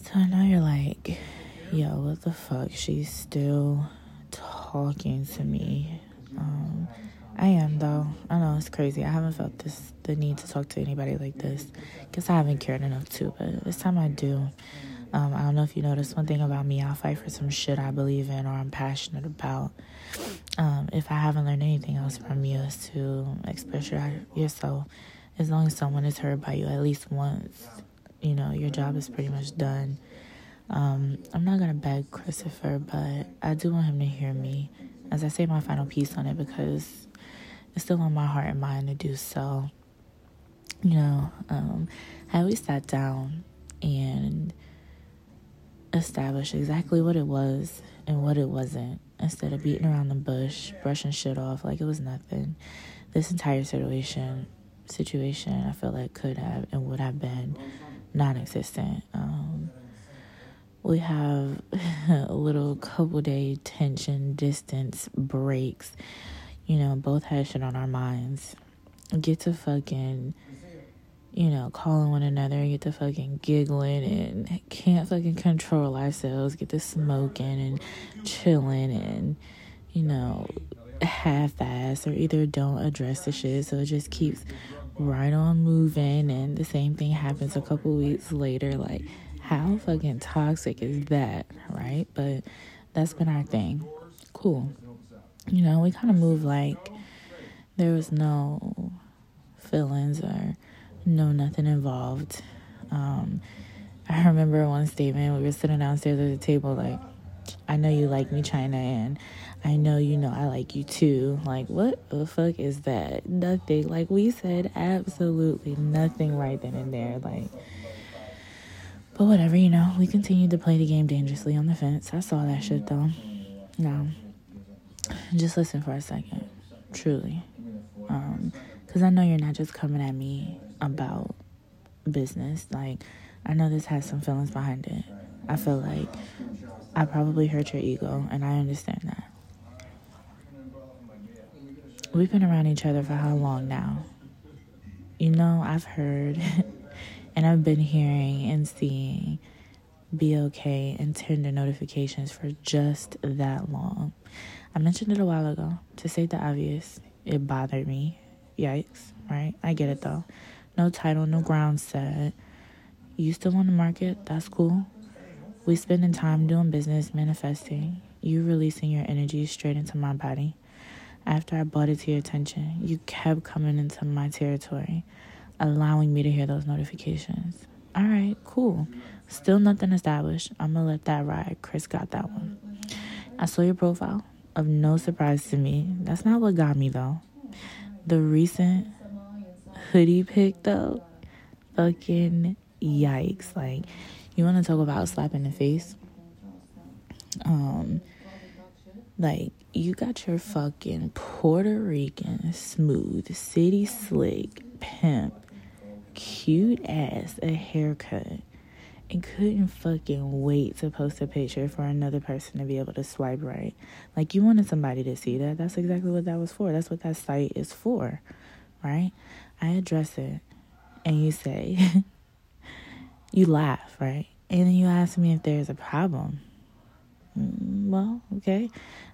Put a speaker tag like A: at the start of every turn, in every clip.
A: So I know you're like, yo, what the fuck? She's still talking to me. Um, I am though. I know it's crazy. I haven't felt this the need to talk to anybody like this. Guess I haven't cared enough to, but this time I do. Um, I don't know if you noticed one thing about me. I'll fight for some shit I believe in or I'm passionate about. Um, if I haven't learned anything else from you, is to express your, yourself. As long as someone is heard by you at least once, you know your job is pretty much done. Um, I'm not gonna beg Christopher, but I do want him to hear me as I say my final piece on it because it's still on my heart and mind to do so. You know, um, I always sat down and established exactly what it was and what it wasn't instead of beating around the bush, brushing shit off like it was nothing. This entire situation situation I feel like could have and would have been non-existent. Um, we have a little couple day tension, distance breaks. You know, both had shit on our minds. Get to fucking, you know, calling one another, get to fucking giggling and can't fucking control ourselves, get to smoking and chilling and, you know, half ass or either don't address the shit. So it just keeps right on moving. And the same thing happens a couple weeks later. Like, how fucking toxic is that, right? But that's been our thing. Cool. You know, we kind of move like there was no feelings or no nothing involved. Um, I remember one statement we were sitting downstairs at the table, like, I know you like me, China, and I know you know I like you too. Like, what the fuck is that? Nothing. Like, we said absolutely nothing right then and there. Like, but whatever, you know, we continued to play the game dangerously on the fence. I saw that shit though. Now, just listen for a second, truly. Um, um, I know you're not just coming at me about business. Like, I know this has some feelings behind it. I feel like I probably hurt your ego, and I understand that. We've been around each other for how long now? You know, I've heard And I've been hearing and seeing BOK and Tinder notifications for just that long. I mentioned it a while ago. To say the obvious, it bothered me. Yikes, right? I get it though. No title, no ground set. You still on the market? That's cool. We spending time doing business, manifesting. You releasing your energy straight into my body. After I brought it to your attention, you kept coming into my territory allowing me to hear those notifications. All right, cool. Still nothing established. I'm gonna let that ride. Chris got that one. I saw your profile. Of no surprise to me. That's not what got me though. The recent hoodie pic though, fucking yikes. Like, you wanna talk about slapping the face? Um, like you got your fucking Puerto Rican smooth city slick pimp cute ass a haircut and couldn't fucking wait to post a picture for another person to be able to swipe right. Like you wanted somebody to see that. That's exactly what that was for. That's what that site is for, right? I address it and you say, you laugh, right? And then you ask me if there's a problem. Mm, well, okay.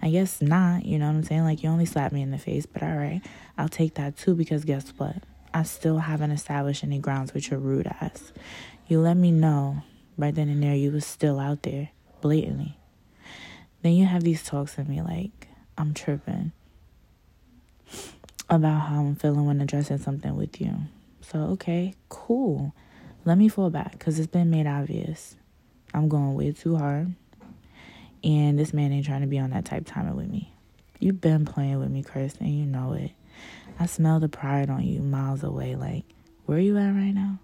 A: I guess not, you know what I'm saying? Like you only slapped me in the face, but all right. I'll take that too because guess what? I still haven't established any grounds with your rude ass. You let me know right then and there you was still out there blatantly. Then you have these talks with me like I'm tripping about how I'm feeling when addressing something with you. So, okay, cool. Let me fall back because it's been made obvious. I'm going way too hard. And this man ain't trying to be on that type timing with me. You've been playing with me, Chris, and you know it. I smell the pride on you miles away. Like, where you at right now?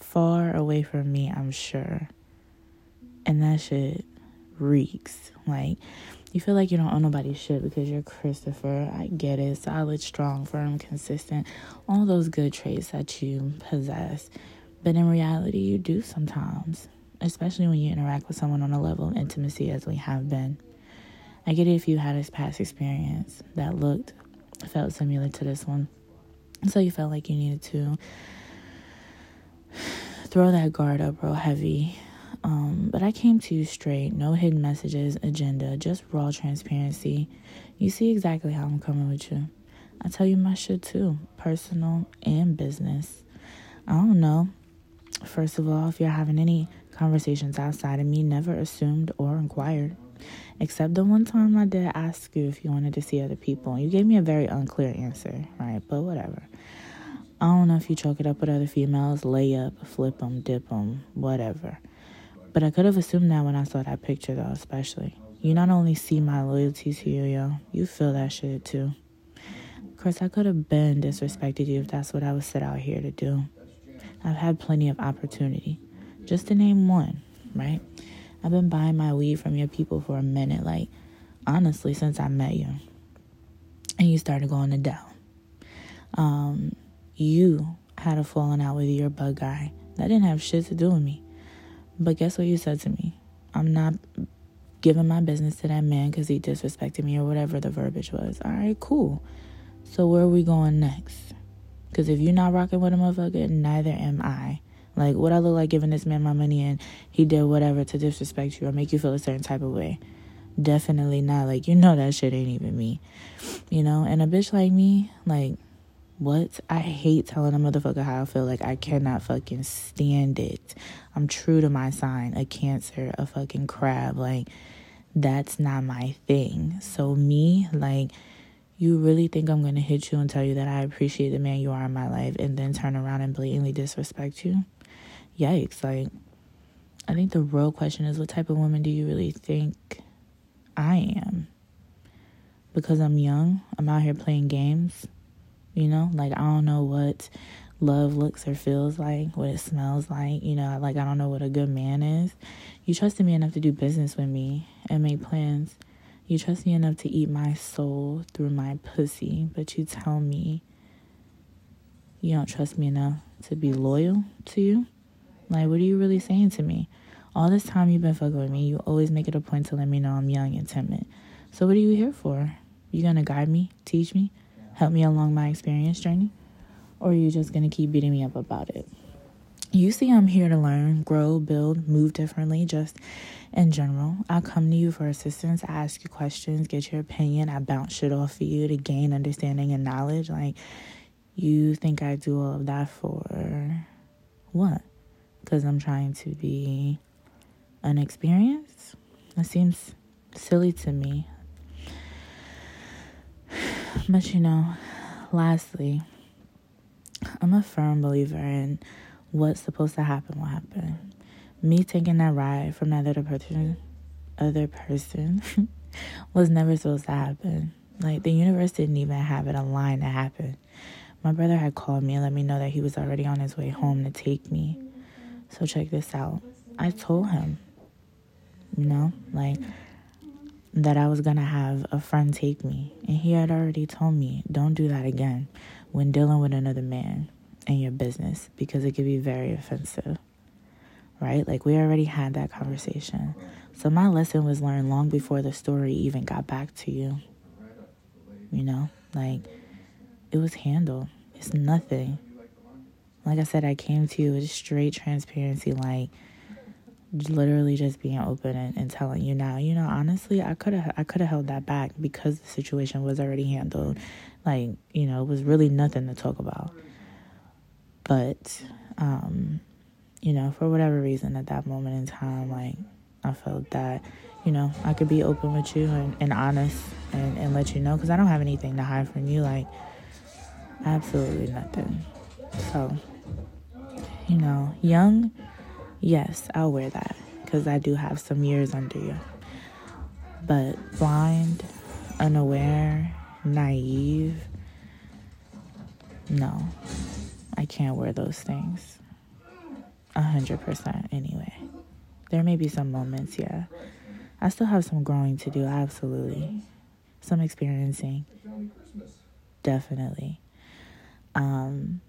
A: Far away from me, I'm sure. And that shit reeks. Like, you feel like you don't own nobody's shit because you're Christopher. I get it. Solid, strong, firm, consistent. All those good traits that you possess. But in reality, you do sometimes, especially when you interact with someone on a level of intimacy as we have been. I get it if you had a past experience that looked felt similar to this one. So you felt like you needed to throw that guard up real heavy Um, but I came to you straight, no hidden messages, agenda, just raw transparency. You see exactly how I'm coming with you. I tell you my shit too, personal and business. I don't know. First of all, if you're having any conversations outside of me, never assumed or inquired. Except the one time I did ask you if you wanted to see other people. You gave me a very unclear answer, right? But whatever. I don't know if you choke it up with other females, lay up, flip them, dip them, whatever. But I could have assumed that when I saw that picture, though, especially. You not only see my loyalty to you, yo, you feel that shit too. Of course, I could have been disrespected you if that's what I was set out here to do. I've had plenty of opportunity. Just to name one, right? I've been buying my weed from your people for a minute, like, honestly, since I met you. And you started going to down. Um, you had a falling out with your bug guy. That didn't have shit to do with me. But guess what you said to me? I'm not giving my business to that man because he disrespected me or whatever the verbiage was. All right, cool. So where are we going next? Because if you're not rocking with a motherfucker, neither am I. Like, what I look like giving this man my money and he did whatever to disrespect you or make you feel a certain type of way? Definitely not. Like, you know that shit ain't even me. You know? And a bitch like me, like, what? I hate telling a motherfucker how I feel. Like, I cannot fucking stand it. I'm true to my sign a cancer, a fucking crab. Like, that's not my thing. So, me, like, you really think I'm gonna hit you and tell you that I appreciate the man you are in my life and then turn around and blatantly disrespect you? Yikes. Like, I think the real question is what type of woman do you really think I am? Because I'm young, I'm out here playing games you know like i don't know what love looks or feels like what it smells like you know like i don't know what a good man is you trusted me enough to do business with me and make plans you trust me enough to eat my soul through my pussy but you tell me you don't trust me enough to be loyal to you? Like what are you really saying to me? All this time you've been fucking with me you always make it a point to let me know i'm young and timid. So what are you here for? You gonna guide me? Teach me? Help me along my experience journey? Or are you just to keep beating me up about it? You see, I'm here to learn, grow, build, move differently, just in general. I come to you for assistance, I ask you questions, get your opinion, I bounce shit off of you to gain understanding and knowledge. Like, you think I do all of that for what? Because I'm trying to be an unexperienced? That seems silly to me. But you know, lastly, I'm a firm believer in what's supposed to happen will happen. Me taking that ride from that other person, other person, was never supposed to happen. Like the universe didn't even have it aligned to happen. My brother had called me and let me know that he was already on his way home to take me. So check this out. I told him, you know, like that I was to have a friend take me. And he had already told me, don't do that again when dealing with another man in your business because it could be very offensive. Right? Like, we already had that conversation. So, my lesson was learned long before the story even got back to you. You know? Like, it was handled. It's nothing. Like I said, I came to you with straight transparency. Like, literally just being open and, and telling you now you know honestly i could have i could have held that back because the situation was already handled like you know it was really nothing to talk about but um you know for whatever reason at that moment in time like i felt that you know i could be open with you and, and honest and, and let you know because i don't have anything to hide from you like absolutely nothing so you know young Yes, I'll wear that because I do have some years under you. But blind, unaware, naive, no, I can't wear those things. A hundred percent, anyway. There may be some moments, yeah. I still have some growing to do, absolutely. Some experiencing. Definitely. Um,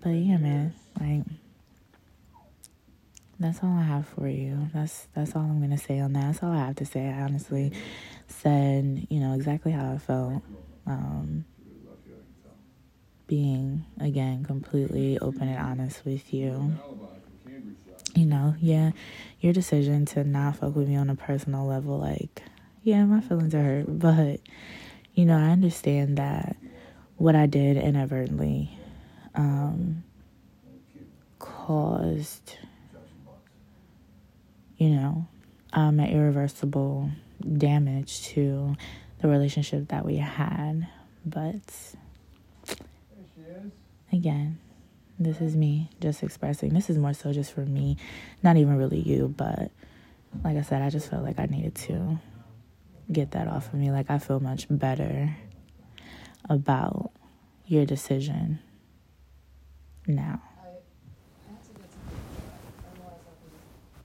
A: But yeah, man, like that's all I have for you. That's that's all I'm gonna say on that. That's all I have to say. I honestly said, you know, exactly how I felt. Um, being again completely open and honest with you. you know, yeah, your decision to not fuck with me on a personal level, like, yeah, my feelings are hurt, but, you know, I understand that what I did inadvertently um, caused, you know, um, an irreversible damage to the relationship that we had. But again, this is me just expressing. This is more so just for me, not even really you, but like I said, I just felt like I needed to get that off of me. Like I feel much better about your decision now.